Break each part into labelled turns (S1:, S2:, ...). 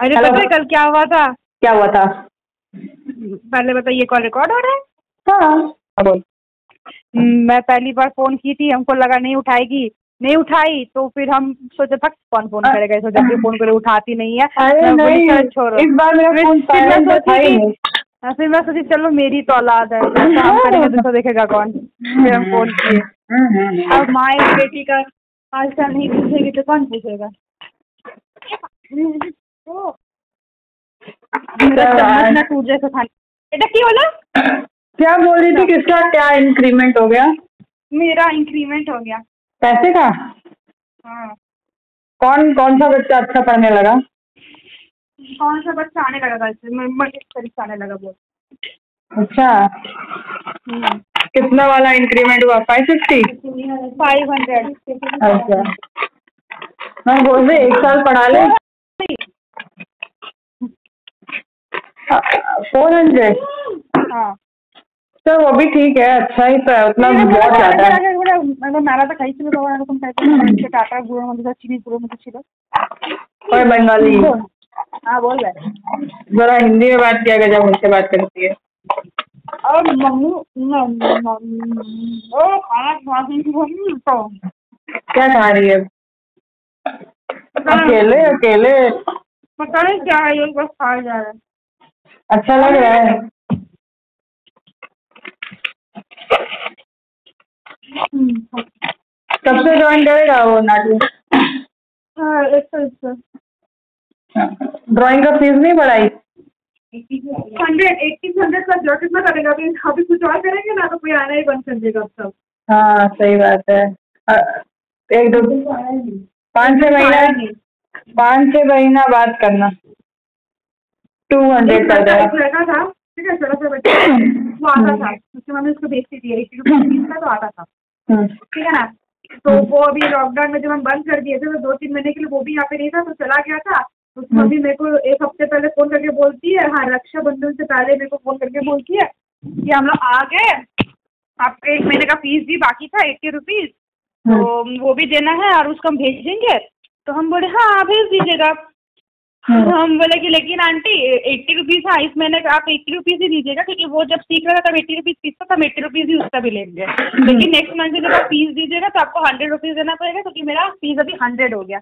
S1: अरे पता है कल क्या हुआ था?
S2: क्या हुआ था?
S1: पहले बताइए कॉल रिकॉर्ड हो रहा है?
S2: हाँ। हाँ, बोल।
S1: हम्म, मैं पहली बार फ़ोन की थी हमको लगा नहीं उठाएगी। नहीं उठाई तो फिर हम सोचे था कौन फ़ोन करेगा? सोचा कि फ़ोन करे उठाती नहीं है।
S2: अरे नहीं इस बार मेरा
S1: फिर-
S2: फ़ोन
S1: फिर मैं सोची
S2: था ही
S1: हाँ, फिर मैं सोची चलो मेरी तो औलाद है तो काम करेंगे देखेगा कौन? फिर हम फ़ोन किए। अब माँ एक बेटी का हालचाल नहीं पूछेगी तो कौन पूछेगा? ओ, चम्मच ना टूट जाए तो खाने बेटा की बोला?
S2: क्या बोल रही थी? किसका क्या इंक्रीमेंट हो गया?
S1: मेरा इंक्रीमेंट हो गया।
S2: पैसे का?
S1: हाँ।
S2: कौन कौन सा बच्चा अच्छा पढ़ने लगा?
S1: कौन सा बच्चा आने लगा कल से? आने लगा बोल।
S2: अच्छा।
S1: हम्म।
S2: कितना वाला इंक्रीमेंट हुआ? फाइव फिफ्टी
S1: फाइव हंड्रेड
S2: अच्छा। मैं बोल रही एक साल पढ़ा ले। फोर हंड्रेड
S1: हाँ
S2: तो वो भी ठीक है अच्छा ही तो है उतना बहुत ज़्यादा है
S1: মেলা তো খাইছিল তো এরকম টাইপের টাটা গুঁড়োর মধ্যে তো চিনি গুঁড়োর মধ্যে ছিল
S2: और बंगाली
S1: हाँ बोल रहे
S2: जरा हिंदी में बात किया जब उनसे बात करती है
S1: और मम्मी ओ खाना खिलाती थी मम्मी तो
S2: क्या खा रही है अकेले अकेले
S1: पता नहीं क्या है ये बस खाया जा रहा है।
S2: अच्छा लग रहा है। कब से ज्वाइन करेगा वो नाटू?
S1: हाँ
S2: ड्राइंग का फ़ीस नहीं बढ़ाई
S1: हंड्रेड एट्टी हंड्रेड प्लस जो कितना करेगा अभी अभी कुछ और करेंगे ना तो कोई आना ही बंद कर देगा सब।
S2: हाँ सही बात है। एक दो पाँच छः महीना पाँच छः महीना बात करना। टू हंड्रेड कर
S1: लड़का था ठीक है छोटा सा बच्चा वो आता था उसकी मम्मी उसको भेजती थी एट्टी का तो आता था।
S2: हम्म,
S1: ठीक है ना? तो वो अभी लॉकडाउन में जब हम बंद कर दिए थे तो दो तीन महीने के लिए वो भी यहाँ पे नहीं था तो चला गया था। उसकी मम्मी मेरे को एक हफ़्ते पहले फ़ोन करके बोलती है हाँ रक्षाबंधन से पहले मेरे को फ़ोन करके बोलती है कि हम लोग आ गए। आपका एक महीने का फ़ीस भी बाकी था एट्टी रुपीज़ तो वो भी देना है और उसको हम भेज देंगे। तो हम बोले हाँ भेज दीजिएगा।
S2: हम्म।
S1: हम बोले कि लेकिन आंटी एट्टी रुपीज़ हाँ इस महीने का आप एट्टी रुपीज़ ही दीजिएगा क्योंकि वो जब सीख रहा था तब एट्टी रुपीज़ फ़ीस था तब एट्टी रुपीज़ ही उसका भी लेंगे। लेकिन नेक्स्ट मंथ से जब आप फ़ीस दीजिएगा तो आपको हंड्रेड रुपीज़ देना पड़ेगा क्योंकि मेरा फ़ीस अभी हंड्रेड हो गया।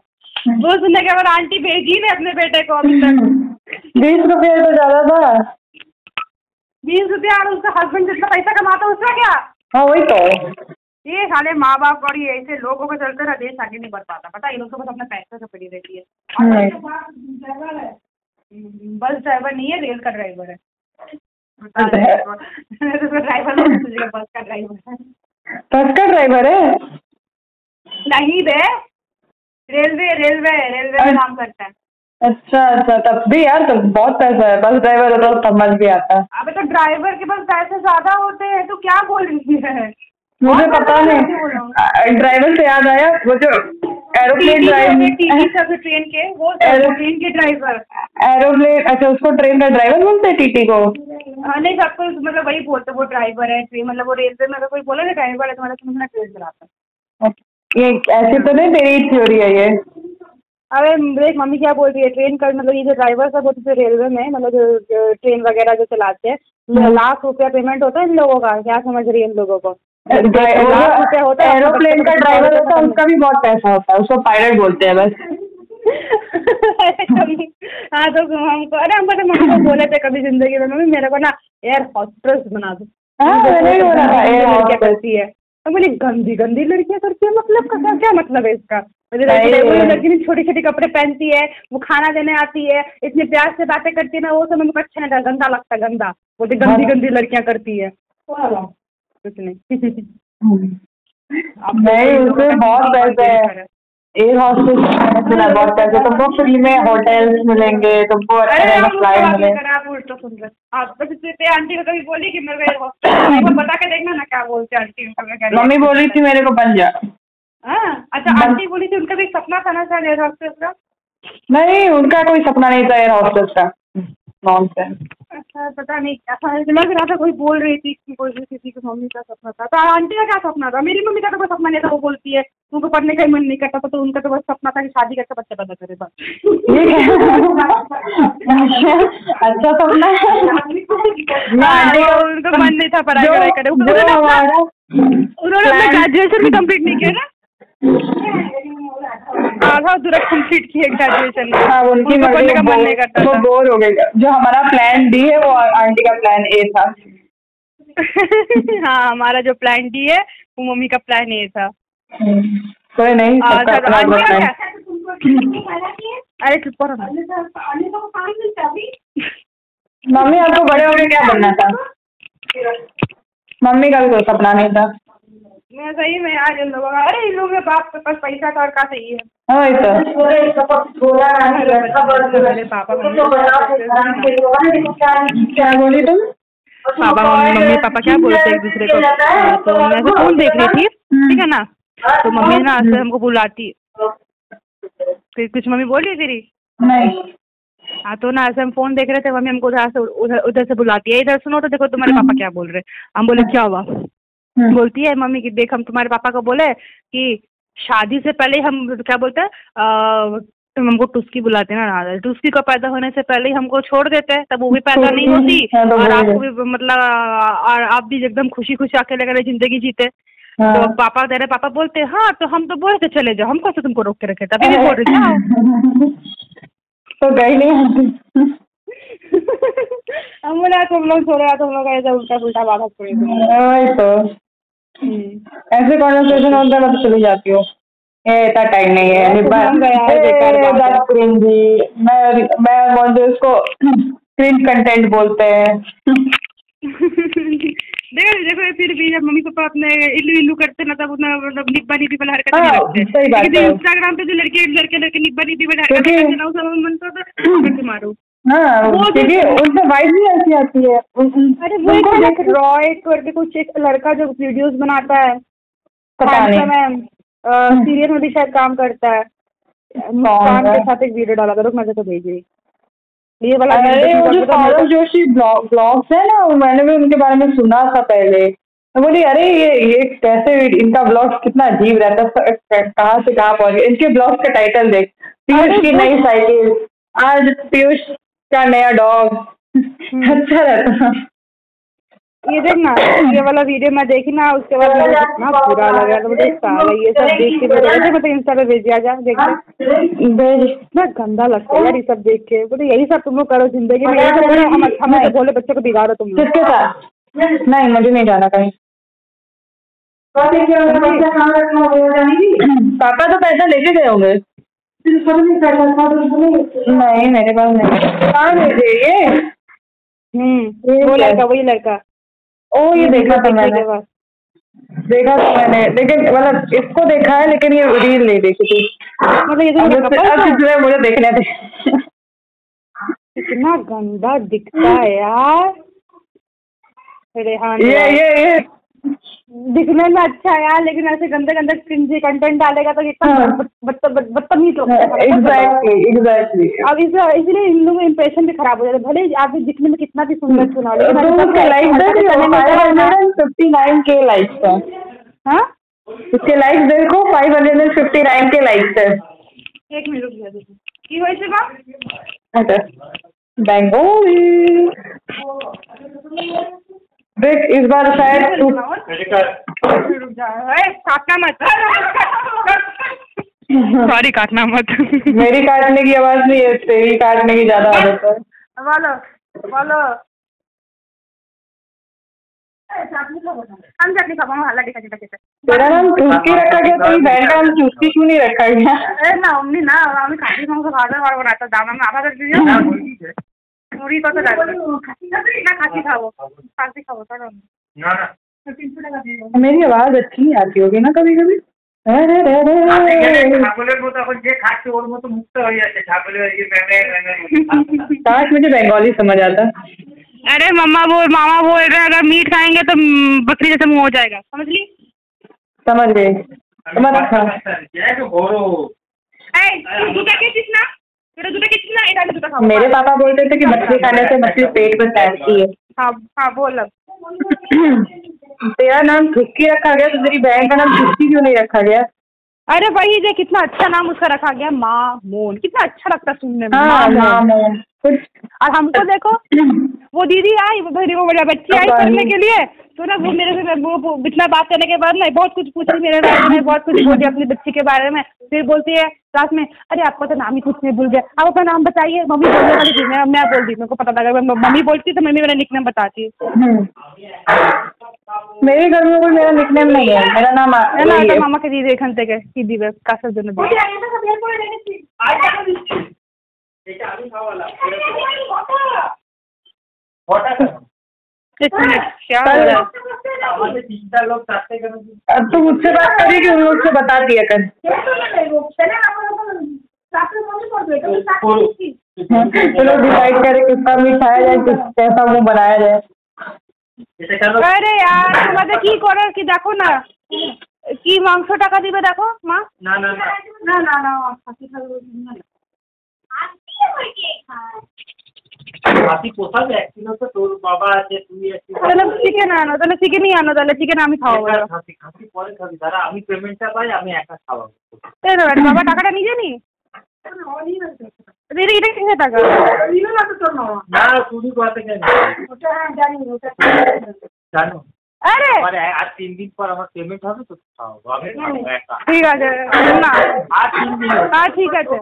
S1: वो सुनने के बाद आंटी भेजी ने अपने बेटे को अभी तक।
S2: बीस रुपये तो ज़्यादा था।
S1: बीस रुपया और उसका हस्बैंड जितना पैसा कमाता है उसका क्या?
S2: हाँ वही तो।
S1: ये साले माँ बाप और ये ऐसे लोगों के चलते ना देश आगे नहीं बढ़ पाता। पता है ये लोग तो बस अपने पैसे से पड़ी रहती है। ड्राइवर है हम्म, बस ड्राइवर नहीं है रेल का ड्राइवर है। मैं तो ड्राइवर बस का ड्राइवर है?
S2: बस का ड्राइवर है?
S1: नहीं बे। रेलवे रेलवे रेलवे में काम करता है।
S2: अच्छा अच्छा तब भी यार तो बहुत पैसा है। बस ड्राइवर हो तो समझ भी आता है।
S1: अबे तो ड्राइवर के पास पैसे ज़्यादा होते हैं तो क्या बोल रही है?
S2: मुझे पता नहीं। ड्राइवर से याद आया वो जो एरोप्लेन
S1: टीटी
S2: ड्राइव
S1: ट्रेन के वो
S2: एरो-
S1: ट्रेन के ड्राइवर।
S2: एरोप्लेन अच्छा उसको ट्रेन का ड्राइवर बोलते हैं टीटी को?
S1: हाँ नहीं सबको मतलब वही बोलते वो ड्राइवर है ट्रेन मतलब वो रेलवे में अगर कोई बोला ना ड्राइवर है तो मतलब समझना ट्रेन चलाता
S2: ये ऐसे तो नहीं तेरी थ्योरी है ये?
S1: अरे देख मम्मी क्या बोल रही है ट्रेन का मतलब ये जो ड्राइवर सब होते हैं रेलवे में मतलब ट्रेन वगैरह जो चलाते हैं लाख रुपया पेमेंट होता है इन लोगों का क्या समझ रही है इन लोगों को? है
S2: एरोप्लेन का ड्राइवर होता है उसका भी बहुत पैसा होता है उसको पायलट बोलते हैं बस।
S1: हाँ तो हमको अरे हमको तो मम्मी को बोले थे कभी ज़िंदगी में मम्मी मेरे को ना एयर हॉस्टेस बना दो।
S2: हाँ।
S1: करती है। तो बोली गंदी गंदी लड़कियाँ करती है? मतलब का क्या- मतलब है इसका? लड़की लड़की छोटे छोटे कपड़े पहनती है वो खाना देने आती है इतने प्यार से बातें करती है ना वो सब मेरे को अच्छा नहीं लगता गंदा लगता है, गंदा। बोलती गंदी
S2: हाँ।
S1: गंदी लड़कियाँ करती है। कुछ नहीं। तो
S2: नहीं
S1: ये
S2: उसमें बहुत पैसे है। एयर हॉस्टेस मैंने सुना बहुत पैसे। तुमको फ्री में होटल्स मिलेंगे तुमको अच्छे फ़्लाइट मिलेंगे
S1: आप बस इतने आंटी को कभी बोली कि मेरे को एयर हॉस्टेस बता के देखना ना क्या बोलते आंटी
S2: मम्मी बोल थी मेरे को बन जा।
S1: हाँ? अच्छा आंटी बोली थी उनका भी सपना था ना शायद एयर हॉस्टेस का?
S2: नहीं उनका कोई सपना नहीं था एयर हॉस्टेस का। नॉनसेंस
S1: हाँ, पता नहीं ऐसा लग रहा था कोई बोल रही थी कि कोई किसी की मम्मी का सपना था। तो आंटी का क्या सपना था? मेरी मम्मी का तो कोई सपना नहीं था वो बोलती है उनको पढ़ने का ही मन नहीं करता था तो उनका तो बस सपना था कि शादी करके बच्चा पैदा करे बस.
S2: अच्छा सपना
S1: उनको मन नहीं था पढ़ाई करे उन्होंने ग्रेजुएशन भी कंप्लीट नहीं किया ना? आधा अधूरा कंप्लीट किए ग्रेजुएशन
S2: हाँ उनकी
S1: पढ़ने का मन नहीं करता
S2: वो बोर हो गई जो हमारा प्लान डी है वो आंटी का प्लान ए था।
S1: हाँ हमारा जो प्लान डी है वो मम्मी का प्लान ए था।
S2: कोई नहीं प्लान
S1: क्या? अरे चुप करो
S2: मम्मी आपको बड़े होकर क्या बनना था? मम्मी का भी कोई सपना नहीं था।
S1: मैं सही में आज इन लोगों का अरे इन लोगों के बाप के पास पैसा और का सही है?
S2: तो। क्या बोली तुम?
S1: पापा मम्मी मम्मी पापा क्या बोलते हैं एक दूसरे को? हाँ, तो मैं ऐसे फ़ोन देख रही थी? ठीक है ना? तो मम्मी ना ऐसे हमको बुलाती। फिर कुछ मम्मी बोल रही तेरी?
S2: नहीं।
S1: हाँ तो ना ऐसे हम फ़ोन देख रहे थे मम्मी हमको उधर से उधर उधर से बुलाती है। इधर सुनो तो देखो तुम्हारे पापा क्या बोल रहे हैं। हम बोले क्या हुआ?
S2: हम्म।
S1: बोलती है मम्मी कि देख हम तुम्हारे पापा को बोले कि शादी से पहले हम क्या बोलते हैं तुम हमको टुस्की बुलाते हैं ना टुस्की को पैदा होने से पहले ही हमको छोड़ देते हैं तब वो भी पैदा नहीं होती।
S2: हाँ, तो
S1: और आपको भी मतलब और आप भी एकदम खुशी खुशी अकेले अकेले ज़िंदगी जीते। तो
S2: हाँ।
S1: पापा तेरे पापा बोलते हैं हाँ तो हम तो बोले थे चले जाओ हम कैसे तुमको रोक के रखे तभी भी बोल रहे जाओ।
S2: तो गई नहीं
S1: हम बोला तुम लोग छोड़े तुम लोग ऐसा उल्टा पुल्टा बात छोड़े
S2: तो। ऐसे कॉन्वर्सेशन होता है मैं तो चली जाती हूँ। ये इतना टाइम नहीं है।
S1: है।
S2: मैं मैं उसको क्रिंज कंटेंट बोलते हैं।
S1: देखो देखो फिर भी जब मम्मी पापा अपने इल्लू इल्लू करते ना तब उतना मतलब निब्बा निब्बी वाला हरकत नहीं
S2: हाँ,
S1: रखते।
S2: है।
S1: इंस्टाग्राम पे जो लड़के लड़के लड़के निब्बा निब्बी वाला हरकत करते ना उस समय मन तो के मारो
S2: हाँ क्योंकि उनसे वाइफ भी ऐसी आती है। उन- उन-
S1: अरे वो एक रॉय करके कुछ एक लड़का जो वीडियोस बनाता है।
S2: पता नहीं।
S1: सीरियल में भी शायद काम करता है। मुस्कान के साथ एक वीडियो डाला था रुक मैं भेज रही ये वाला
S2: अरे वो जो
S1: तो
S2: सौरभ जोशी ब्लॉग्स है ना मैंने भी उनके बारे में सुना था पहले। मैं बोली अरे ये ये कैसे इनका ब्लॉग कितना अजीब रहता है कहाँ से कहाँ पहुँच? गए इनके ब्लॉग का टाइटल देख। पीयूष की नई साइकिल आज पीयूष का नया डॉग अच्छा रहता
S1: ये देख ना ये वाला वीडियो मैं देखी ना उसके बाद मुझे कितना बुरा लगा तो मुझे साला ये सब देख के मुझे मुझे मतलब इंस्टा पे भेज दिया जा देख।
S2: भेज।
S1: इतना गंदा लगता है यार ये सब देख के। बोले यही सब तुम लोग करो ज़िंदगी में यही सब करो हम हमें तो बोले बच्चों को बिगाड़ो तुम लोग।
S2: किसके साथ? नहीं मुझे नहीं जाना कहीं। पापा तो पैसा लेके गए होंगे। नहीं मेरे पास नहीं। कहाँ भेजे ये?
S1: हम्म वो लड़का वही लड़का।
S2: ओ ये देखा था मैंने। देखा था मैंने। लेकिन मतलब इसको देखा है लेकिन ये रील नहीं देखी थी।
S1: मतलब ये कपल
S2: अब मुझे देखने थे
S1: कितना गंदा दिखता है यार।
S2: ये ये ये।
S1: दिखने में अच्छा है लेकिन ऐसे गंदे गंदे क्रिंजी कंटेंट डालेगा तो बदतमीज अब इसलिए इन लोगों का इम्प्रेशन भी खराब हो जाता है। भले आप दिखने में कितना भी सुंदर सुना अच्छा हाँ?
S2: उसके लाइक देखो five hundred and fifty nine के लाइक है।
S1: एक मिनट रुक जाए
S2: की बैंक देख इस बार शायद तू
S1: सॉरी काटना मत।
S2: मेरी काटने की आवाज़ नहीं है तेरी काटने की ज़्यादा आदत है।
S1: बोलो बोलो। हम चटनी खावा हल्ला देखा देखा देखा
S2: तेरा नाम चुस्की रखा गया तो बहन का नाम चुस्की क्यों नहीं रखा गया?
S1: ना मम्मी ना हमें खाती बनाता दाना में आधा कर মুড়ি কত লাগবে না খাসি খাবো খাসি খাবো চলো তিনশো টাকা দিয়ে দেবো।
S2: मेरी आवाज अच्छी नहीं आती होगी ना कभी कभी अरे रे रे रे।
S3: ছাগলের মতো এখন যে খাচ্ছে ওর মতো মুক্ত হয়ে যাচ্ছে ছাগলের ইয়ে ম্যামে ম্যামে
S2: काश मुझे बंगाली समझ आता
S1: अरे मम्मा बोल मामा बोल रहे हैं अगर मीट खाएंगे तो हम्म, बकरी जैसे मुंह हो जाएगा समझ ली
S2: समझ गई समझ हाँ
S3: বড়
S1: এই তুই দুটা
S2: मेरे पापा बोलते थे कि मछली खाने से मछली पेट में तैरती है।
S1: हाँ हाँ बोल।
S2: तेरा नाम छुक्की रखा गया तो तेरी बहन का नाम छुक्की क्यों नहीं रखा गया?
S1: अरे वही देख कितना अच्छा नाम उसका रखा गया माँ मोन कितना अच्छा लगता सुनने में।
S2: हाँ,
S1: माँ मोन।
S2: हाँ,
S1: और हमको देखो वो दीदी आई वो भरी वो बड़ा बच्ची आई करने के लिए। तो ना वो मेरे से वो इतना बात करने के बाद ना बहुत कुछ पूछी मेरे बारे में बहुत कुछ बोली अपनी बच्ची के बारे में। फिर बोलती है क्लास में अरे आपका तो नाम ही कुछ नहीं भूल गया। आप अपना नाम बताइए मम्मी बोलने वाली थी मैं मैं बोल दी मेरे को पता लगा मम्मी बोलती तो मम्मी मेरा निकनेम बताती
S2: हम्म। मेरे घर में कोई मेरा निकनेम नहीं है मेरा नाम
S1: मेरा नाम मामा के दीदी खनते के दीदी कासर जन
S3: এটা আমি খাওয়ালাম হঠাৎ
S1: एक मिनट क्या हो रहा है
S3: আমাদের তিনটা লোক চারটে কেন
S2: अब तो मुझसे बात करी कि उन लोग से बता दिया कर चलो डिसाइड करें किसका मिठाया जाए किस कैसा मुंह बनाया जाए
S3: এটা কেন
S1: আরে यार তোমাদের কি করার কি দেখো না কি মাংস টাকা দিবে দেখো মা
S3: না না না
S1: না না না চিকেন আনো তাহলে চিকেনই আনো তাহলে চিকেন আমি খাওয়াবো
S3: আমি পেমেন্টটা পাই আমি একা খাওয়াবো।
S1: তাই তো বাবা টাকাটা নিজে নি এটা এটা কিসের টাকা?
S3: না চুরি করতে কেন জানো?
S1: আরে
S3: মানে আর তিন দিন পর আমার পেমেন্ট হবে তো খাওয়াবো আমি খাবো একা
S1: ঠিক আছে না
S3: আর তিন দিন
S1: হ্যাঁ ঠিক আছে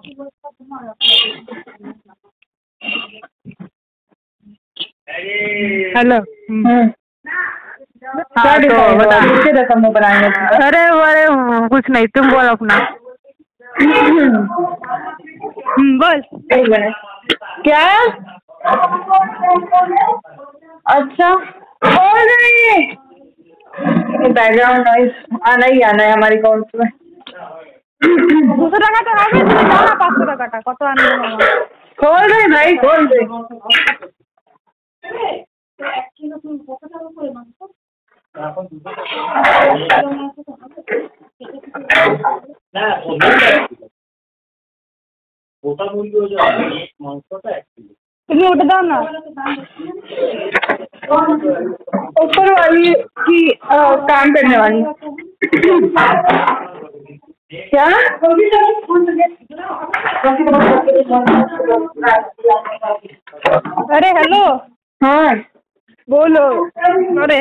S3: আরে
S1: হ্যালো
S2: हम्म। क्या
S1: हाँ, तो
S2: डिसाइड
S1: बता।
S2: हुआ किसके रकम में बनाएंगे
S1: अरे अरे कुछ नहीं तुम बोल अपना हम्म, बोल
S2: एक मिनट क्या अच्छा बोल रही बैकग्राउंड नॉइस आना ही आना है हमारी अकाउंट में
S1: দুশো টাকা তো হবে তুমি দাও না পাঁচশো টাকাটা কত আনবে মামা
S2: खोल रहे भाई खोल रहे
S3: এখন দুটো না ওটা মুরগি ওই যে মাংসটা এক কিলো
S1: नोट
S2: ऊपर वाली की काम करने वाली क्या
S1: अरे हेलो
S2: हाँ
S1: बोलो अरे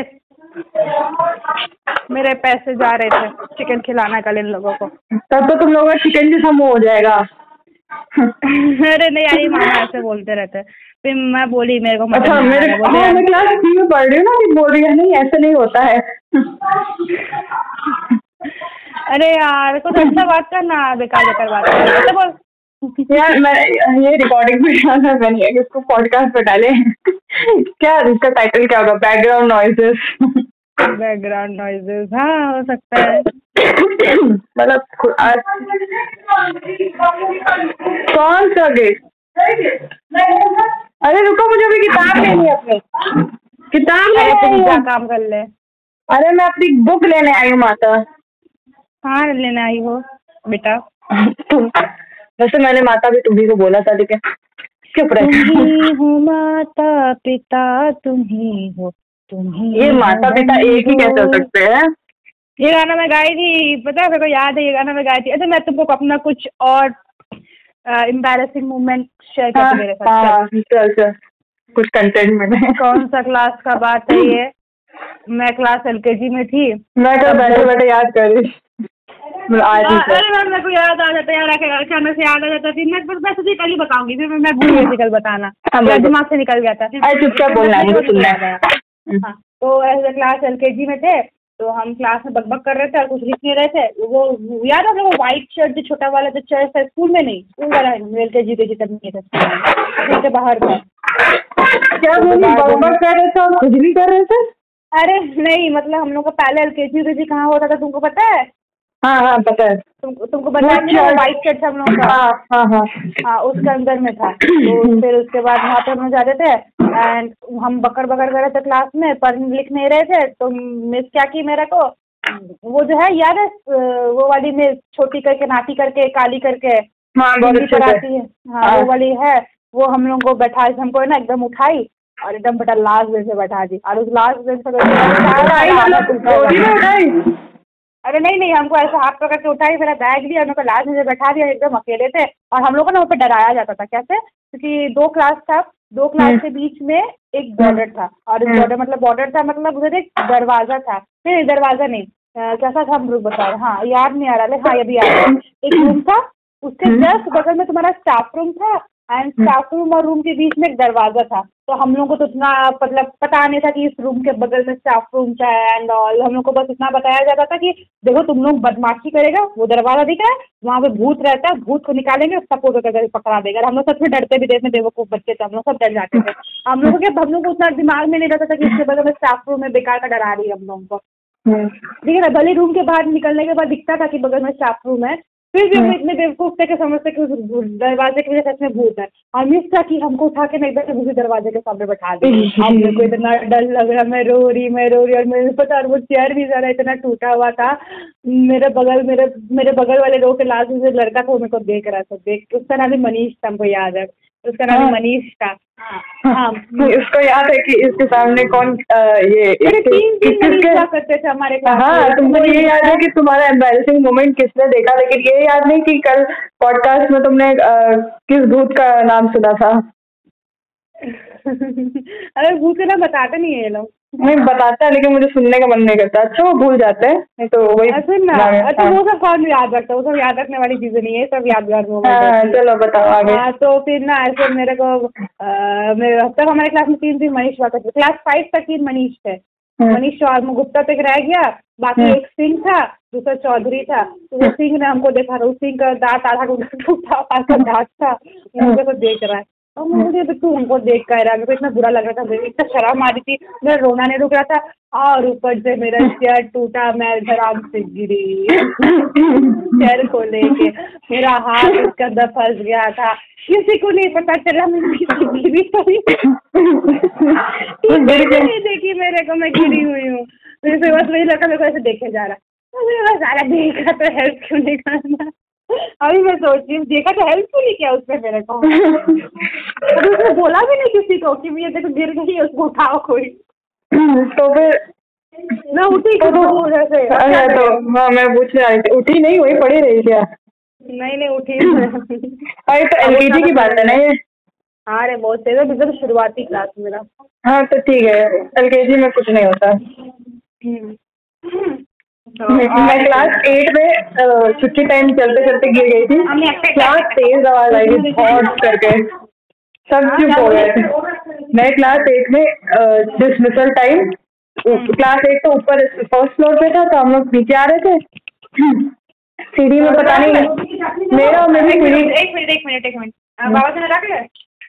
S1: मेरे पैसे जा रहे थे चिकन खिलाना कल इन लोगों को
S2: तब तो तुम लोगों का चिकन भी समूह हो जाएगा
S1: अरे नहीं यार ये मामा ऐसे बोलते रहते हैं। फिर मैं बोली मेरे को
S2: अच्छा मेरे
S1: है,
S2: मैं क्लास थ्री में पढ़ रही हूँ ना कि बोल रही है नहीं ऐसा नहीं होता है।
S1: अरे यार कुछ अच्छा बात करना बेकार बेकार बात कर अच्छा बोल।
S2: यार मैं ये रिकॉर्डिंग में डालना है कि उसको पॉडकास्ट पे डाले। क्या इसका टाइटल क्या होगा? बैकग्राउंड नॉइजेस
S1: बैकग्राउंड नॉइजेस हाँ हो सकता है।
S2: मतलब आज कौन सा गेट अरे रुको मुझे अभी किताब लेनी है अपनी। किताब
S1: अरे
S2: लेने
S1: तुम क्या काम कर ले?
S2: अरे मैं अपनी बुक लेने आई हूँ माता।
S1: हाँ लेने आई हो बेटा?
S2: तुम वैसे मैंने माता भी तुम्ही को बोला था लेकिन चुप रहे
S1: हो माता पिता तुम्ही हो तुम्ही
S2: ये माता पिता एक ही कैसे हो। सकते हैं?
S1: ये गाना मैं गाई थी पता है मेरे को याद है ये गाना मैं गाई थी। अच्छा मैं तुमको अपना कुछ और एम्बेरसिंग मोमेंट शेयर
S2: हाँ
S1: करती मेरे साथ।
S2: हाँ चल। चल कुछ कंटेंट में।
S1: कौन सा क्लास का बात है ये? मैं क्लास एलकेजी में थी।
S2: मैं तो बैठे बैठे याद कर रही। मतलब ही
S1: हाँ। अरे मैम मेरे को याद आ जाता है यार अचानक से याद आ जाता फिर मैं मैं तुझे कल ही बताऊँगी फिर मैं भूल गई थी कल बताना।
S2: हाँ,
S1: मेरा दिमाग से निकल गया था।
S2: अरे चुपचाप बोलना है, है।
S1: हाँ, तो ऐसे क्लास एलकेजी में थे। तो हम क्लास में बकबक कर रहे थे और कुछ लिख नहीं रहे थे। वो याद है वो व्हाइट शर्ट जो छोटा वाला जो चर्च था स्कूल में नहीं स्कूल वाला एल के जी के जी तक नहीं था स्कूल के बाहर था।
S2: क्या वो बकबक कर रहे थे और कुछ नहीं कर रहे थे?
S1: अरे नहीं मतलब हम लोग का पहले एल के जी कहाँ होता था तुमको पता है?
S2: हाँ हाँ पता है।
S1: तुम तुमको बताया नहीं वो व्हाइट शर्ट हम लोगों का।
S2: हाँ हाँ हाँ।
S1: हाँ उसके अंदर में था। तो फिर उसके बाद वहाँ पे हम जाते थे एंड हम बकर बकर कर रहे थे क्लास में पर लिख नहीं रहे थे। तो मिस क्या की मेरे को? वो जो है याद है वो वाली मिस छोटी करके नाटी करके काली करके
S2: हाँ
S1: पढ़ाती। वो वाली है वो हम लोग को बैठा हमको ना एकदम उठाई और एकदम बेटा लास्ट बेंच पे बैठा दी। और उस लास्ट बेंच पे अरे नहीं नहीं हमको ऐसा हाथ पकड़ के उठाई मेरा बैग लिया मेरे को लास्ट में बैठा दिया एकदम अकेले थे। और हम लोग को ना वहाँ पे डराया जाता था कैसे? क्योंकि दो क्लास था दो क्लास
S2: हम्म।
S1: के बीच में एक बॉर्डर था। और
S2: हम्म।
S1: बॉर्डर मतलब बॉर्डर था मतलब उधर एक दरवाज़ा था। नहीं दरवाज़ा नहीं कैसा था हम लोग बता रहे हाँ याद नहीं आ रहा। है हाँ ये भी याद है। एक रूम था उसके
S2: हम्म।
S1: जस्ट बगल में तुम्हारा स्टाफ रूम था एंड स्टाफ रूम और रूम के बीच में एक दरवाज़ा था। तो हम लोग को तो उतना मतलब पता नहीं था कि इस रूम के बगल में स्टाफ रूम था एंड ऑल हम लोग को बस इतना बताया जाता था कि देखो तुम लोग बदमाशी करेगा वो दरवाज़ा दिख रहा है वहाँ पे भूत रहता है भूत को निकालेंगे सबको करके पकड़ा देगा। हम लोग में डरते भी थे बेवकूफ़ बच्चे थे हम लोग सब डर जाते थे। हम लोगों के हम लोग को उतना दिमाग में नहीं रहता था कि इसके बगल में स्टाफ रूम में बेकार का डरा रही है हम लोगों को।
S2: हम्म।
S1: ठीक है ना भले रूम के बाहर निकलने के बाद दिखता था कि बगल में स्टाफ रूम है। फिर भी हम इतने बेवकूफ़ थे कि समझते कि उस दरवाजे की वजह से में भूत है। और मिस था कि हमको उठा के नहीं बैठे उसी दरवाजे के सामने बैठा दी। अब मेरे को इतना डर लग रहा मैं रो रही मैं रो रही और मेरे पता और वो चेयर भी जरा इतना टूटा हुआ था मेरे बगल मेरे मेरे बगल वाले रो के लास्ट में लड़का था वो मेरे को देख रहा था देख उसका नाम भी मनीष था हमको याद है। उसका नाम
S2: हाँ।
S1: मनीष था हाँ। हाँ
S2: उसको याद है कि इसके सामने कौन आ, ये
S1: तीन तीन
S2: किसके
S1: करते थे हमारे क्लास
S2: हाँ तुमको ये याद है कि तुम्हारा एम्बेसिंग मोमेंट किसने देखा? लेकिन ये याद नहीं कि कल पॉडकास्ट में तुमने किस भूत का नाम सुना था?
S1: अरे भूत का नाम बताते नहीं है ये लोग।
S2: नहीं बताता है लेकिन मुझे सुनने का मन नहीं करता। अच्छा वो भूल जाते हैं नहीं तो वही
S1: अच्छा
S2: हाँ।
S1: वो सब कौन याद रखता है वो सब याद रखने वाली चीज़ें नहीं है सब यादगार
S2: हाँ
S1: मोमेंट
S2: चलो बताओ आगे।
S1: हाँ तो फिर ना ऐसे मेरे को तब हमारे क्लास में तीन तीन मनीष हुआ करते क्लास फाइव तक तीन मनीष थे।
S2: हम्म।
S1: मनीष चौधरी गुप्ता तक रह गया बाकी। एक सिंह था दूसरा चौधरी था। तो वो सिंह ने हमको देखा था उस सिंह का दांत आधा टूटा टूटा दांत था। मुझे को देख रहा है। और मुझे तो हमको देख कर रहा मेरे को इतना बुरा लग रहा था, मेरी इतना शर्म आ रही थी। मेरा रोना नहीं रुक रहा था और ऊपर से मेरा चेयर टूटा, मैं धराम से गिरी। चेयर को लेके मेरा हाथ उसके अंदर फंस गया था। किसी को नहीं पता चला मैं गिरी नहीं देखी मेरे को, मैं गिरी हुई हूँ। मेरे से बस वही लड़का मेरे को ऐसे देखे जा रहा। सारा देखा तो हेल्प क्यों नहीं करना। अभी मैं सोच रही हूँ देखा तो हेल्प क्यों नहीं किया उसने मेरे को। अभी उसने बोला भी नहीं किसी को कि ये देखो गिर गई उसको उठाओ कोई।
S2: तो फिर
S1: मैं उठी
S2: तो तो
S1: हूँ
S2: अच्छा तो हाँ मैं पूछने आई थी उठी नहीं वही पड़ी रही क्या?
S1: नहीं नहीं उठी
S2: अरे तो एलकेजी की बात है ना ये?
S1: हाँ रे बहुत तेज है बिल्कुल शुरुआती क्लास मेरा।
S2: हाँ तो ठीक है एलकेजी में कुछ नहीं होता।
S1: तो
S2: मैं क्लास एट में छुट्टी टाइम चलते चलते गिर गई थी। क्या तेज आवाज़ आई थी बहुत करके। सब चुप हो गए थे। मैं क्लास एट में डिसमिसल टाइम क्लास एट तो ऊपर फ़र्स्ट फ्लोर पे था तो हम लोग नीचे आ रहे थे। सीढ़ी में पता नहीं मेरा और मेरी
S1: एक
S2: सीढ़ी
S1: एक मिनट एक मिनट एक मिनट। बाबा जी ने रख ले?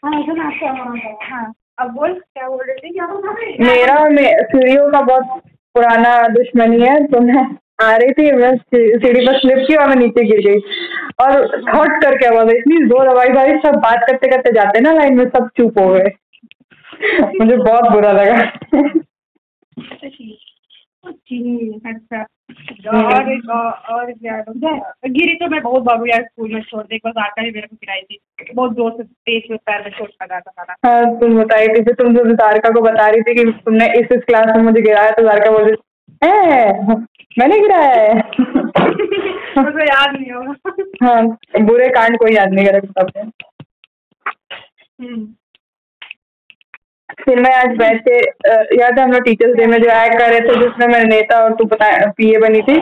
S1: हाँ सुना आपका हाँ अब बोल क्या बोल रही थी? क्या बोल रही
S2: मेरा और मे- सीढ़ियों का बहुत पुराना दुश्मनी है तो मैं आ रही थी, मैं सीढ़ी पर स्लिप की और मैं नीचे गिर गई। और हॉट करके आवाज़ इतनी ज़ोर आवाज़ भाई सब बात करते करते जाते ना लाइन में, सब चुप हो गए। मुझे बहुत बुरा लगा।
S1: अच्छा। और और और क्या गिरी तो मैं बहुत बार हुई यार स्कूल में छोड़ दी एक बार आकर ही मेरे को गिराई थी। बहुत ज़ोर से तेज में पैर में चोट लगा था सारा
S2: हाँ तुम बताई थी फिर तुम जो तारका को बता रही थी कि तुमने इस इस क्लास में मुझे गिराया तो तारका बोल रही "हैं, मैंने गिराया है।
S1: मुझे याद नहीं होगा।
S2: हाँ बुरे कांड कोई याद नहीं करे सबने
S1: हम्म।
S2: फिर मैं आज बैठ याद है हम लोग टीचर्स डे में जो ऐड कर रहे थे जिसमें मैं नेता और तू बता पीए बनी थी?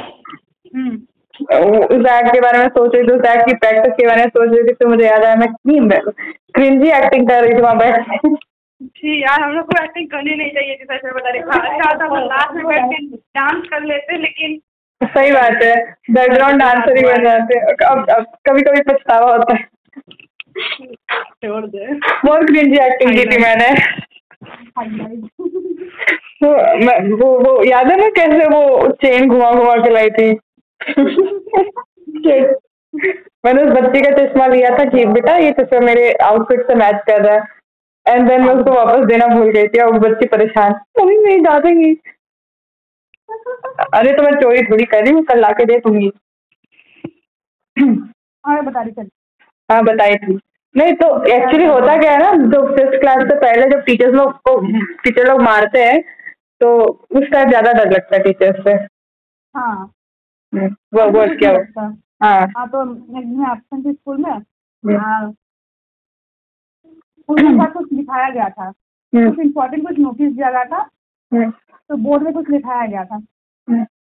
S1: हम्म।
S2: उस एक्ट के बारे में सोच रही थी उस एक्ट की प्रैक्टिस के बारे में सोच रही थी तो मुझे याद आया मैं कितनी क्रिंजी एक्टिंग कर रही थी वहाँ बैठ।
S1: ठीक यार हम लोग को एक्टिंग करनी नहीं चाहिए थी सच में बता रही अच्छा था लास्ट में बैठ के डांस कर लेते लेकिन
S2: सही बात है बैकग्राउंड डांसर ही बन जाते अब अब कभी कभी पछतावा होता है।
S1: छोड़ दे।
S2: बहुत क्रिंजी एक्टिंग की थी मैंने। तो मैं वो वो याद है ना कैसे वो चेन घुमा घुमा के लाई थी? मैंने उस बच्ची का चश्मा लिया था कि बेटा ये चश्मा मेरे आउटफिट से मैच कर रहा है. एंड देन मैं उसको वापस देना भूल गई थी और वो बच्ची परेशान मम्मी मेरी डांटेंगी अरे तो मैं चोरी थोड़ी कर रही हूँ कल ला के दे दूँगी।
S1: हाँ बता रही चल।
S2: हाँ बताई थी। नहीं तो एक्चुअली होता क्या है ना जो फिफ्थ क्लास से पहले जब टीचर्स लोग को टीचर लोग मारते हैं तो उस टाइम ज़्यादा डर लगता है टीचर से।
S1: हाँ।
S2: हम्म, वो क्या हो। हाँ।
S1: हाँ तो एक दिन एब्सेंट थी स्कूल में।
S2: हम्म।
S1: हाँ। स्कूल में कुछ लिखाया गया था।
S2: हम्म,
S1: कुछ इम्पोर्टेंट कुछ नोटिस दिया गया था। तो बोर्ड में कुछ लिखाया गया था।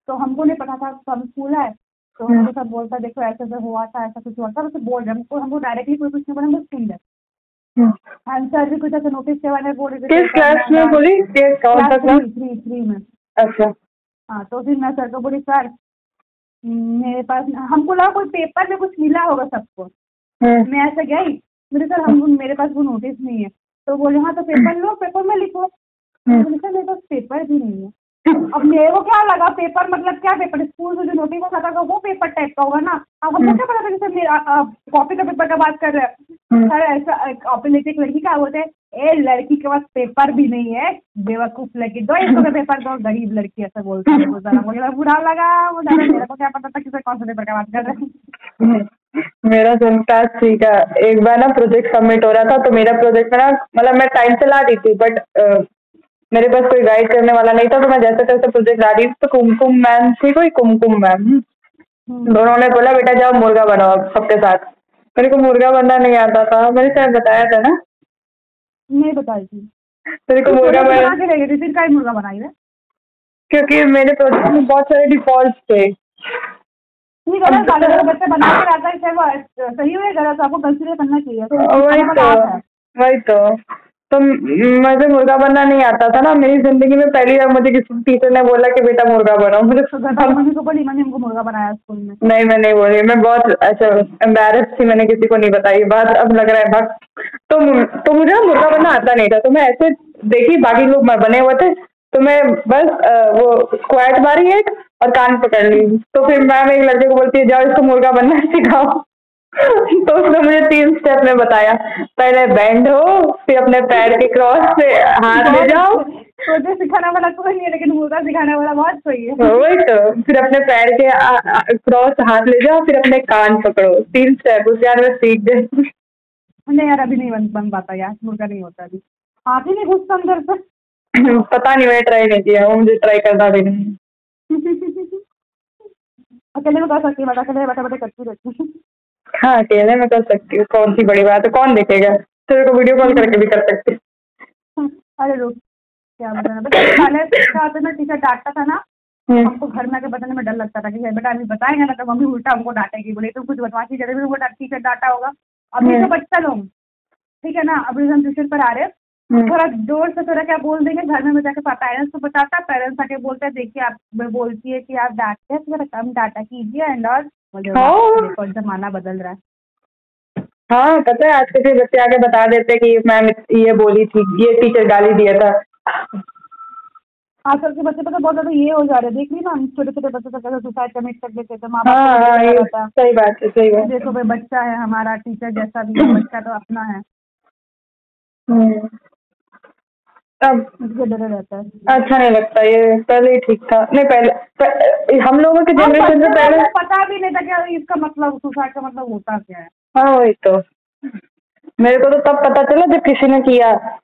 S1: तो हमको नहीं पता था हम स्कूल आए। तो
S2: हम्म।
S1: हमको सब बोलता देखो ऐसे ऐसे हुआ था ऐसा कुछ हुआ था। तो बोल रहे हमको हमको डायरेक्टली कोई कुछ नहीं बोला हम सुन रहे
S2: हम्म।
S1: आंसर भी कुछ ऐसे नोटिस के बारे में बोल? रहे थे
S2: क्लास में बोली
S1: थ्री थ्री में।
S2: अच्छा।
S1: हाँ तो फिर मैं सर को बोली सर मेरे पास हमको लगा कोई पेपर में कुछ मिला होगा सबको।
S2: हम्म,
S1: मैं ऐसे गई मेरे सर हम मेरे पास वो नोटिस नहीं है। तो बोले हाँ तो पेपर लो पेपर में लिखो। बोले सर मेरे पास पेपर भी नहीं है। अब मेरे को क्या लगा पेपर मतलब क्या पेपर स्कूल में जो नोटिस लगा था वो पेपर टाइप का होगा ना? अब हमको क्या पता था कि सर मेरा कॉपी का पेपर का बात कर रहे हैं।
S2: हम्म।
S1: सर ऐसा कॉपी लेके एक लड़की क्या बोलते हैं ए लड़की के पास पेपर भी नहीं है बेवकूफ़ लड़की दो इसको का पेपर दो गरीब लड़की ऐसा बोलते हैं वो जरा मुझे बुरा लगा वो जरा मेरे को क्या पता था कि सर कौन सा पेपर का बात कर रहे हैं?
S2: हम्म, मेरा जन क्लास थ्री का एक बार ना प्रोजेक्ट सबमिट हो रहा था तो मेरा प्रोजेक्ट में ना मतलब मैं टाइम से ला रही थी बट मेरे पास कोई गाइड करने वाला नहीं था तो मैं जैसे तैसे प्रोजेक्ट ला रही तो कुमकुम मैम थी कोई कुमकुम मैम
S1: हम्म।
S2: दोनों ने बोला बेटा जाओ मुर्गा बनाओ सबके साथ। मेरे को मुर्गा बनना नहीं आता था। मैंने शायद बताया था ना?
S1: नहीं बताई थी।
S2: मेरे को मुर्गा
S1: बना मुर्गा बनाई है?
S2: क्योंकि मेरे प्रोजेक्ट में बहुत सारे डिफ़ॉल्ट थे।
S1: नहीं गलत बच्चे बना के लाता है सही हो या गलत आपको कंसिडर करना चाहिए तो
S2: वही तो। वही तो। तो मुझे मुर्गा बनना नहीं आता था ना। मेरी ज़िंदगी में पहली बार मुझे किसी टीचर ने बोला कि बेटा मुर्गा बनाओ मुझे
S1: तो हमको मुर्गा बनाया स्कूल में.
S2: नहीं मैं नहीं बोली। मैं बहुत अच्छा एम्बेरस थी मैंने किसी को नहीं बताई। बात अब लग रहा है भाग तो तो मुझे ना मुर्गा बनना आता नहीं था। तो मैं ऐसे देखी बाकी लोग बने हुए थे। तो मैं बस वो स्क्वाट मारी एक और कान पकड़ ली। तो फिर मैम एक लड़के को बोलती है जाओ इसको मुर्गा बनना सिखाओ। तो उसने मुझे तीन स्टेप में बताया। पहले बैंड हो फिर अपने पैर के क्रॉस से हाथ ले जाओ।
S1: मुझे सिखाने वाला कोई नहीं है लेकिन मुर्गा सिखाने वाला बहुत सही है।
S2: वही तो। फिर अपने पैर के क्रॉस हाथ ले जाओ फिर अपने कान पकड़ो। तीन स्टेप उसके बाद मैं सीख गई।
S1: नहीं यार अभी नहीं बन बन पाता यार मुर्गा नहीं होता अभी। हाथ ही नहीं घुसता अंदर से।
S2: पता नहीं मैंने ट्राई नहीं किया वो मुझे ट्राई करना भी नहीं।
S1: अकेले में कर सकती है बता अकेले बैठे बैठे करती रहती हूँ
S2: अकेले में कर सकती हूँ। कौन सी बड़ी बात है? कौन देखेगा? तेरे को वीडियो कॉल करके भी कर सकती हूँ।
S1: अरे रुक क्या बताना टीचर डांटता था ना
S2: हम्म,
S1: हमको घर में आके बताने में डर लगता था कि बेटा अभी बताएँगे ना तो मम्मी उल्टा हमको डांटेगी बोले तुम कुछ बदमाशी करे भी टीचर डांटा होगा। अभी तो
S2: हम्म।
S1: बच्चा लोग ठीक है ना? अभी हम ट्यूशन पर आ रहे हैं।
S2: हम्म,
S1: थोड़ा ज़ोर से थोड़ा क्या बोल देंगे? घर में पेरेंट्स को बताता पेरेंट्स आके बोलते हैं देखिए आप बोलती है कि आप डांटते हैं थोड़ा कम डांटा कीजिए एंड और
S2: हाँ।
S1: देखो जमाना बदल रहा है?
S2: हाँ पता है आजकल के बच्चे आके बता देते हैं कि मैम ये बोली थी ये टीचर गाली दिया था।
S1: आजकल के बच्चे पता बहुत ज़्यादा ये हो जा रहे हैं। देख रही ना छोटे छोटे बच्चे तो कैसे सुसाइड कमिट कर देते थे माँ बाप
S2: हाँ हाँ ये सही बात है सही बात
S1: देखो भाई बच्चा है हमारा टीचर जैसा भी है बच्चा तो अपना है।
S2: हम्म। अब
S1: इसलिए रहता है।
S2: अच्छा नहीं लगता ये पहले ही ठीक था। नहीं पहले प- हम लोगों के जनरेशन से पहले
S1: पता भी नहीं था कि इसका मतलब सुसाइड का मतलब होता क्या है।
S2: हाँ वही तो। मेरे को तो तब पता चला जब किसी ने किया।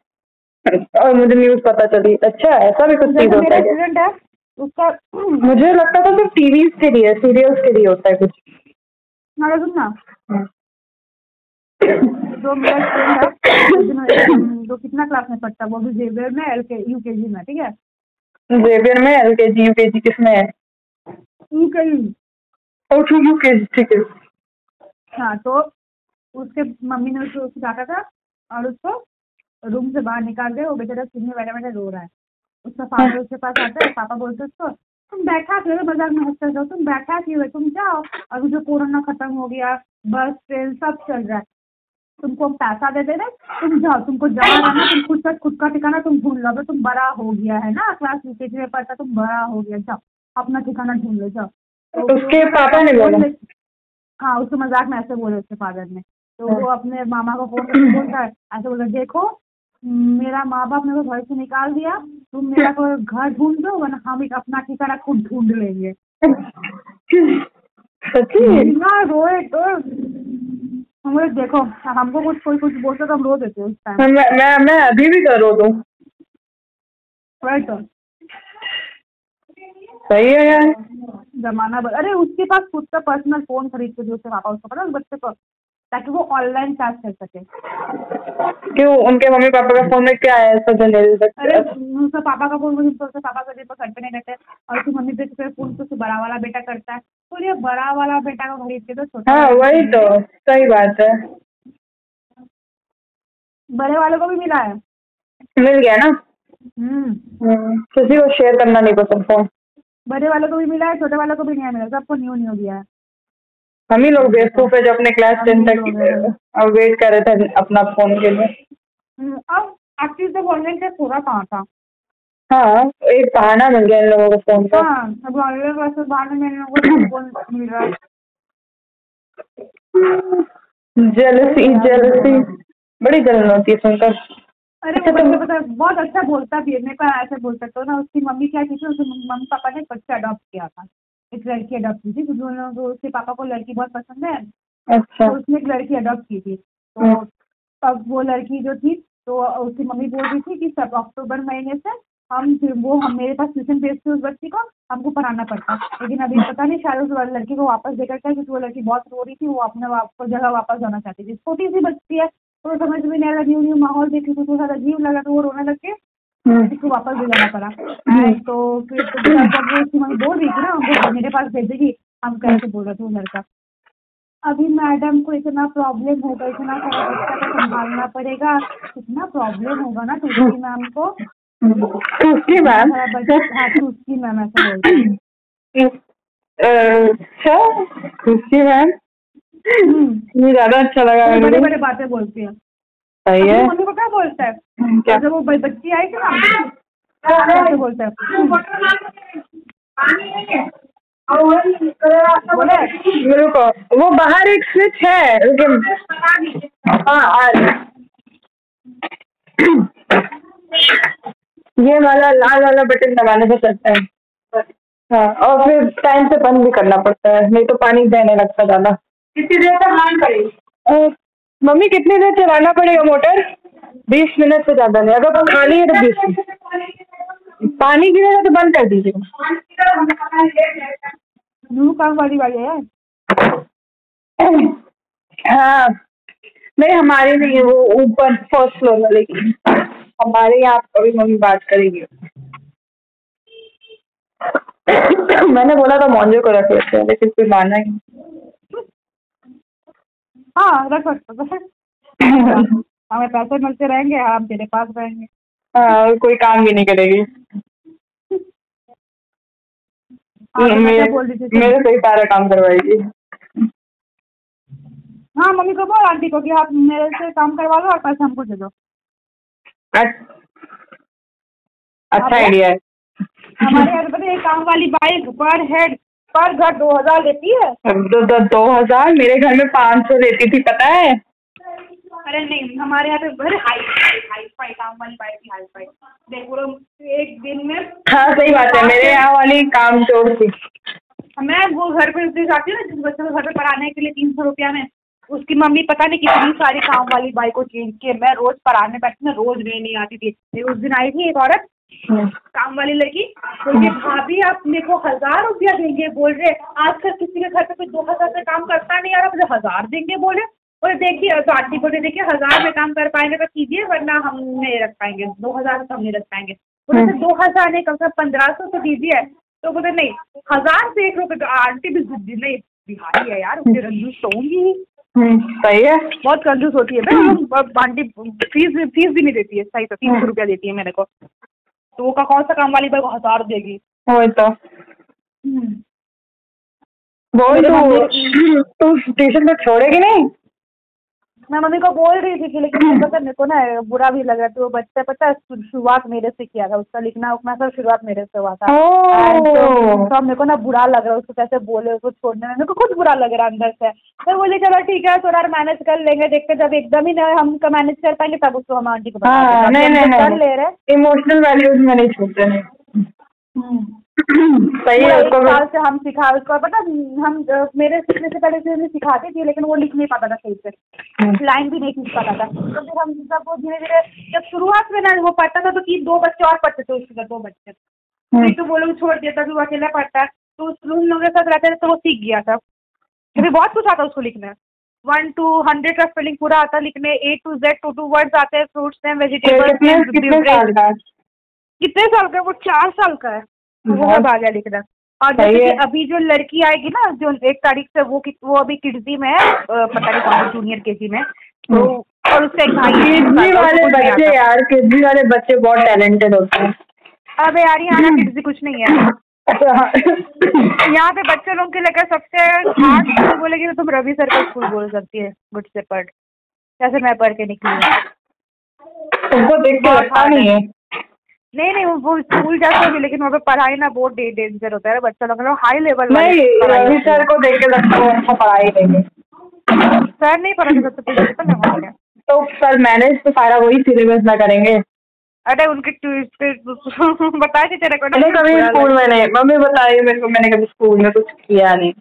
S2: और मुझे न्यूज़ पता चली। अच्छा ऐसा भी कुछ चीज़ होता है क्या?
S1: है उसका
S2: मुझे लगता था सिर्फ़ टीवी के लिए सीरियल्स के लिए होता है कुछ।
S1: ना
S2: हम्म।
S1: जो मेरा है जो कितना क्लास में पढ़ता? है वो भी जेवियर में एल के यू के जी में ठीक है?
S2: जेवियर में एल के जी यू के जी किसमें है
S1: यू के जी
S2: यू के जी ठीक है।
S1: हाँ तो उसके मम्मी ने उसको उसको डांटा था और उसको रूम से बाहर निकाल दे वो बेचारा में बैठे बैठे रो रहा है। उसका फादर उसके पास आता है पापा बोलते उसको तुम बैठा क्यों हो? मज़ाक में हँसते रहो तुम बैठा क्यों हो? तुम जाओ। अभी जो कोरोना खत्म हो गया बस ट्रेन सब चल रहा है। तुमको हम पैसा दे दे रहे तुम जाओ तुमको जाना रहना तुम खुद का खुद का ठिकाना तुम ढूंढ लो अभी तुम बड़ा हो गया है ना क्लास यूकेजी में पढ़ता तुम बड़ा हो गया जाओ अपना ठिकाना ढूंढ लो जाओ। तो
S2: उसके पापा ने बोला?
S1: हाँ उसको मज़ाक में ऐसे बोले उसके फादर ने। तो वो अपने मामा को फ़ोन करके बोलता है ऐसे बोलता देखो मेरा माँ बाप मेरे को घर से निकाल दिया तुम मेरा कोई घर ढूंढ दो वरना हम एक अपना ठिकाना खुद ढूंढ लेंगे। रोए तो हम बोले देखो हमको कुछ कोई कुछ बोलता तो हम रो देते उस टाइम
S2: मैं मैं मैं अभी भी कर रो दूँ।
S1: राइट तो
S2: सही है यार।
S1: जमाना अरे उसके पास खुद का पर्सनल फ़ोन खरीद के दिया उसके पापा उसको पता है उस बच्चे को ताकि वो ऑनलाइन क्लास कर सके।
S2: क्यों? उनके मम्मी पापा का फ़ोन में क्या है ऐसा जनरल
S1: अरे उसका पापा का फ़ोन मुझे उसके पापा का दीपक घर पे नहीं रहते। और उसकी मम्मी पे फिर फ़ोन तो बड़ा वाला बेटा करता है। तो ये बड़ा वाला बेटा को खरीद के तो छोटा
S2: हाँ वही तो। सही बात है।
S1: बड़े वालों को भी मिला है?
S2: मिल गया ना?
S1: हम्म।
S2: हम्म, किसी को शेयर करना नहीं पसंद फ़ोन
S1: बड़े वालों को भी मिला है छोटे वालों को भी नहीं मिला। सबको न्यू न्यू दिया है।
S2: हम ही लोग बेवकूफ़ है जो अपने क्लास टेन तक अब वेट कर रहे थे अपना फ़ोन के लिए।
S1: हम्म, अब एक्चुअली तो ऑनलाइन क्लास पूरा कहाँ था?
S2: हाँ एक बहाना मिल गया इन लोगों को फ़ोन का।
S1: हाँ अब ऑनलाइन क्लास में मेरे लोगों को फ़ोन मिल रहा है।
S2: जेलसी जेलसी बड़ी जलन होती है सुनकर।
S1: अरे बच्चा पता बहुत अच्छा बोलता भी है मेरे को ऐसे बोलता तो ना उसकी मम्मी क्या उसके मम्मी पापा ने बच्चा अडॉप्ट किया था। एक लड़की अडॉप्ट की थी लोगों को उसके पापा को लड़की बहुत पसंद है।
S2: अच्छा।
S1: तो उसने एक लड़की अडॉप्ट की थी। तो
S2: हम्म।
S1: तब वो लड़की जो थी तो उसकी मम्मी बोल रही थी कि सब अक्टूबर महीने से हम वो हम मेरे पास ट्यूशन भेजते उस बच्ची को हमको पढ़ाना पड़ता। लेकिन अभी पता नहीं शायद उस लड़की को वापस देकर क्या क्योंकि वो लड़की बहुत रो रही थी वो अपने जगह वापस जाना चाहती थी। छोटी सी बच्ची है तो समझ में नहीं आ रहा न्यू न्यू माहौल देखी तो थोड़ा अजीब लगा तो वो रोने लग के
S2: हम्म,
S1: उसको वापस ले जाना पड़ा? तो फिर तो जब वो उसकी मम्मी बोल रही थी ना हमको मेरे पास भेजेगी हम कैसे बोल रहे थे वो लड़का। अभी मैडम को इतना प्रॉब्लम होगा इतना सारा बच्चा को संभालना पड़ेगा कितना प्रॉब्लम होगा ना तुलसी मैम को।
S2: उसकी मैम?
S1: हाँ तुलसी मैम ऐसा बोलते
S2: अच्छा मैम?
S1: हम्म,
S2: ज़्यादा अच्छा लगा
S1: बड़े
S2: को।
S1: बड़े बातें बोलती है।
S2: सही है
S1: मम्मी को क्या बोलता है?
S2: क्या?
S1: जब वो बच्ची आई थी ना बोलता है? बोले
S2: मेरे को वो बाहर एक स्विच है लेकिन हाँ आ ये वाला लाल वाला बटन दबाने से चलता है। हाँ और फिर टाइम से बंद भी करना पड़ता है नहीं तो पानी बहने लगता ज़्यादा। कितनी देर तक ऑन करेगी? मम्मी कितनी देर चलाना पड़ेगा मोटर? बीस मिनट से ज़्यादा नहीं। अगर खाली है तो बीस मिनट। पानी गिरेगा तो बंद कर दीजिए।
S1: है।
S2: हाँ। नहीं हमारी नहीं है वो ऊपर फ़र्स्ट फ्लोर वाले की। हमारे यहाँ अभी मम्मी बात करेगी। मैंने बोला था मोंजे को रख लेते हैं लेकिन फिर माना ही। नहीं।
S1: हाँ रख सकते हैं। हमें पैसे मिलते रहेंगे आप तेरे पास रहेंगे।
S2: हाँ कोई काम भी नहीं करेगी। मेरे मेरे से ही सारा काम करवाएगी।
S1: हाँ मम्मी को बोल आंटी को कि आप मेरे से काम करवा लो और पैसे हमको दे दो।
S2: अच्छा आइडिया है।
S1: हमारे यहाँ पता है एक काम वाली बाइक पर हेड पर घर दो हज़ार देती है?
S2: दो दो दो हज़ार? मेरे घर में पाँच सौ देती थी पता है?
S1: अरे नहीं हमारे यहाँ पे बड़े हाई फाई हाई फाई काम वाली की हाई फाई देख एक दिन में
S2: हाँ सही बात है मेरे यहाँ वाली काम चोर थी।
S1: मैं वो घर पे उस दिन जाती हूँ ना जिस बच्चे को घर पे पढ़ाने के लिए तीन सौ रुपया में उसकी मम्मी पता नहीं कितनी सारी काम वाली बाइक को चेंज किए मैं रोज पढ़ाने बैठती मैं रोज नहीं नहीं आती थी। उस दिन आई थी एक औरत। काम वाली लड़की बोलिए भाभी आप मेरे को हज़ार रुपया देंगे। बोल रहे आजकल किसी के घर पे कोई दो हज़ार से काम करता नहीं यार आप मुझे हज़ार देंगे। बोले बोले देखिए तो आंटी बोले देखिए हज़ार में काम कर पाएँगे तो कीजिए वरना हम नहीं रख पाएँगे दो हज़ार तो हम नहीं रख पाएँगे। बोले सर दो हज़ार नहीं कम से कम पंद्रह सौ तो दीजिए। तो बोले नहीं हज़ार से एक रुपये तो आंटी भी नहीं बिहारी है यार उसके रंजूस तो होंगी ही।
S2: सही है।
S1: बहुत कंजूस होती है। अब आंटी फ़ीस फ़ीस भी नहीं देती है सही तो तीन सौ रुपया देती है मेरे को। तो वो का कौन सा काम वाली को हज़ार देगी।
S2: वही तो। बोल तो।
S1: तू
S2: तू ट्यूशन तो छोड़ेगी नहीं?
S1: मैं मम्मी को बोल रही थी कि लेकिन पता मेरे को ना बुरा भी लग रहा था। वो बच्चा पता है शुरुआत मेरे से किया था उसका लिखना उखना सब शुरुआत मेरे से हुआ था। तो तो मेरे को ना बुरा लग रहा है उसको कैसे बोले उसको छोड़ने में मेरे को खुद बुरा लग रहा है अंदर से। मैं बोली चलो ठीक है थोड़ा मैनेज कर लेंगे देखते जब एकदम ही हम मैनेज कर पाएँगे तब उसको हम आंटी को बता
S2: हाँ नहीं नहीं
S1: तो कर ले रहे हैं।
S2: इमोशनल वैल्यूज़ में नहीं छूटते नहीं। सही है उसको
S1: साल से हम सिखा उसको पता हम मेरे सीखने से पहले से सिखाती थी लेकिन वो लिख नहीं पाता था सही
S2: हम्म।
S1: से लाइन भी नहीं खींच पाता था। तो फिर हम जब वो धीरे धीरे जब शुरुआत में ना वो पढ़ता था तो तीन दो बच्चे और पढ़ते थे उसके दो बच्चे।
S2: हम्म।
S1: फिर तो वो लोग छोड़ दिया था फिर वो अकेला पढ़ता। है तो उन लोगों के साथ रहते थे तो वो सीख गया था। फिर बहुत कुछ आता उसको लिखना। वन टू हंड्रेड का स्पेलिंग पूरा आता लिखने। A to Z two two words आते हैं फ्रूट्स
S2: कितने
S1: वेजिटेबल्स
S2: का है?
S1: कितने साल का है? वो चार साल का है। वो
S2: बहुत-
S1: सब आ गया लिखना और जैसे कि अभी जो लड़की आएगी ना जो एक तारीख से वो वो अभी किड्जी में है पता नहीं कौन जूनियर के में। तो और उसका एक भाई है,
S2: किड्जी हम्म। वाले बच्चे यार किड्जी वाले बच्चे बहुत टैलेंटेड होते हैं।
S1: अबे यार यहाँ ना किड्जी कुछ नहीं है।
S2: अच्छा,
S1: यहाँ पे बच्चे लोग के लेकर सबसे हार्ड स्कूल बोलेगी तो तुम रवि सर का स्कूल बोल सकती है गुड से पढ़। जैसे मैं पढ़ के निकली
S2: तुमको देख के लगता नहीं है।
S1: नहीं नहीं वो- स्कूल जैसे भी लेकिन वहाँ पे पढ़ाई ना बहुत डेंजर होता है। बच्चा लोग हाई लेवल
S2: नहीं सर को देख के लगता है अच्छा पढ़ाई देंगे
S1: सर नहीं पढ़ा सकते प्रिंसिपल है वहाँ
S2: तो सर मैनेज तो सारा वही सिलेबस ना करेंगे।
S1: अरे उनके बताए थे तेरे को
S2: मैंने कभी स्कूल में नहीं मम्मी बताई मेरे को मैंने कभी स्कूल में कुछ किया नहीं।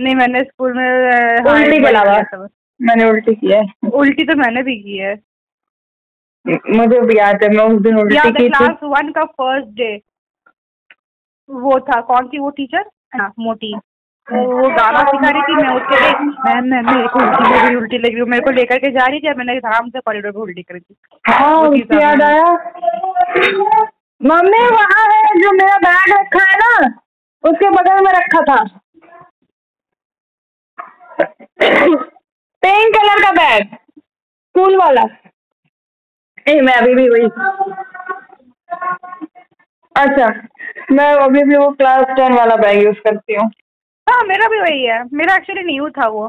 S1: नहीं मैंने स्कूल में हाँ,
S2: उल्टी के अलावा। मैंने उल्टी की है।
S1: उल्टी तो मैंने भी की है।
S2: मुझे भी याद है मैं उस दिन उल्टी की थी।
S1: क्लास वन का फ़र्स्ट डे वो था कौन सी वो टीचर हाँ मोटी। वो गाना सिखा रही थी मैं उसके लिए मैम मैम मेरे को उल्टी लग रही उल्टी लग रही मेरे को लेकर के जा रही थी मैंने आराम से कॉरिडोर पे उल्टी करी थी।
S2: हाँ उससे याद आया। मम्मी वहाँ है जो मेरा बैग रखा है ना उसके बगल में रखा था। पिंक कलर का बैग स्कूल वाला। नहीं मैं अभी भी वही। अच्छा मैं अभी भी वो क्लास टेन वाला बैग यूज़ करती हूँ।
S1: हाँ मेरा भी वही है। मेरा एक्चुअली न्यू था वो।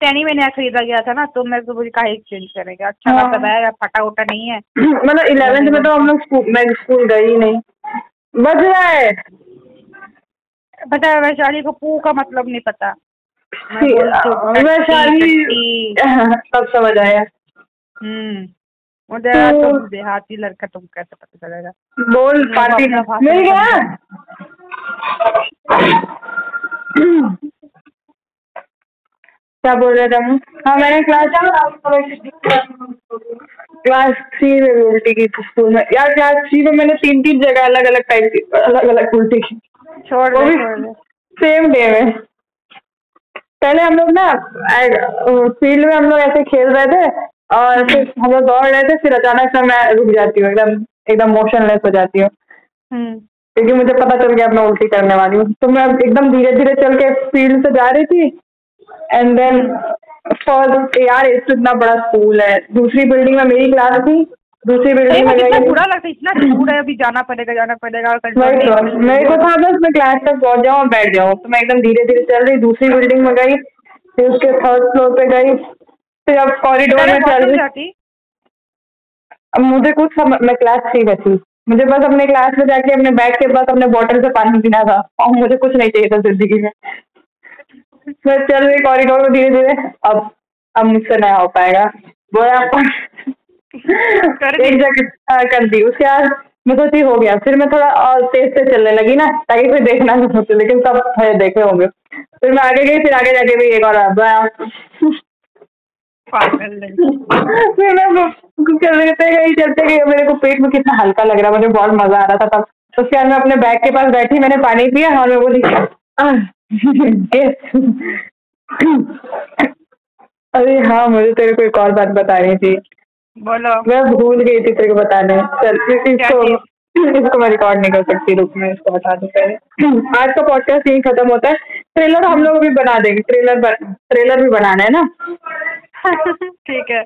S1: टेनी में नया खरीदा गया था ना तो मैं तो मुझे काहे एक्सचेंज करेगा अच्छा
S2: हाँ।
S1: खासा बैग फटा उटा नहीं है।
S2: मतलब इलेवेंथ में तो हम लोग स्कूल मैं स्कूल गई ही नहीं। बज रहा है।
S1: पता है वैशाली को पू का मतलब नहीं पता। हूँ, टट्टी,
S2: वैशाली। तब समझ आया?
S1: हम्म। मुझे
S2: तो-
S1: तुम देहाती लड़का तुम कैसे पता चलेगा?
S2: बोल पार्टी मिल गया? क्या बोल रहे थे हाँ मैंने क्लास क्लास थ्री में भी उल्टी की थी स्कूल में। यार क्लास थ्री में मैंने तीन तीन जगह अलग अलग टाइप की अलग अलग उल्टी की।
S1: छोड़
S2: वो भी सेम डे में। पहले हम लोग ना फ़ील्ड में हम लोग ऐसे खेल रहे थे और फिर हम लोग दौड़ रहे थे फिर अचानक से मैं रुक जाती हूँ एकदम एकदम मोशनलेस हो जाती हूँ।
S1: हम्म।
S2: क्योंकि मुझे पता चल गया मैं उल्टी करने वाली हूँ। तो मैं एकदम धीरे धीरे चल के फ़ील्ड से जा रही थी। एंड देन फ़र्स्ट यार इससे इतना बड़ा स्कूल है। दूसरी बिल्डिंग में मेरी क्लास थी। दूसरी बिल्डिंग
S1: में कितना बुरा लगता है इतना दूर है अभी जाना पड़ेगा जाना पड़ेगा और
S2: तो। मेरे को था बस मैं क्लास तक पहुँच जाऊँ और बैठ जाऊँ। तो मैं एकदम धीरे धीरे चल रही दूसरी बिल्डिंग में गई फिर उसके थर्ड फ्लोर पे गई। फिर अब कॉरिडोर में चल रही अब मुझे कुछ सम... मैं क्लास थ्री में थी मुझे बस अपने क्लास में जाके अपने बैग के पास अपने बॉटल से पानी पीना था और मुझे कुछ नहीं चाहिए था ज़िंदगी में। मैं चल रही कॉरिडोर में धीरे धीरे। अब अब मुझसे नया हो पाएगा। बोला
S1: कर दी।
S2: एक जगह हाँ, कर दी। उसके बाद मैं सोची हो गया। फिर मैं थोड़ा और तेज से चलने लगी ना ताकि कोई देखना नहीं सोचे लेकिन सब थोड़े देखे होंगे। फिर मैं आगे गई फिर आगे जाके भी एक और मेरे को पेट में कितना हल्का लग रहा मुझे बहुत मज़ा आ रहा था तब। उसके बाद मैं अपने बैग के पास बैठी मैंने पानी पिया और मैं बोली अरे हाँ मुझे तेरे को एक और बात बतानी थी।
S1: बोलो।
S2: मैं भूल गई थी तेरे को बताने। चल इसको इसको मैं रिकॉर्ड नहीं कर सकती रुक मैं इसको बता दूँ पहले। आज का पॉडकास्ट यही खत्म होता है। ट्रेलर हम लोग भी बना देंगे। ट्रेलर ट्रेलर भी बनाना है ना?
S1: ठीक है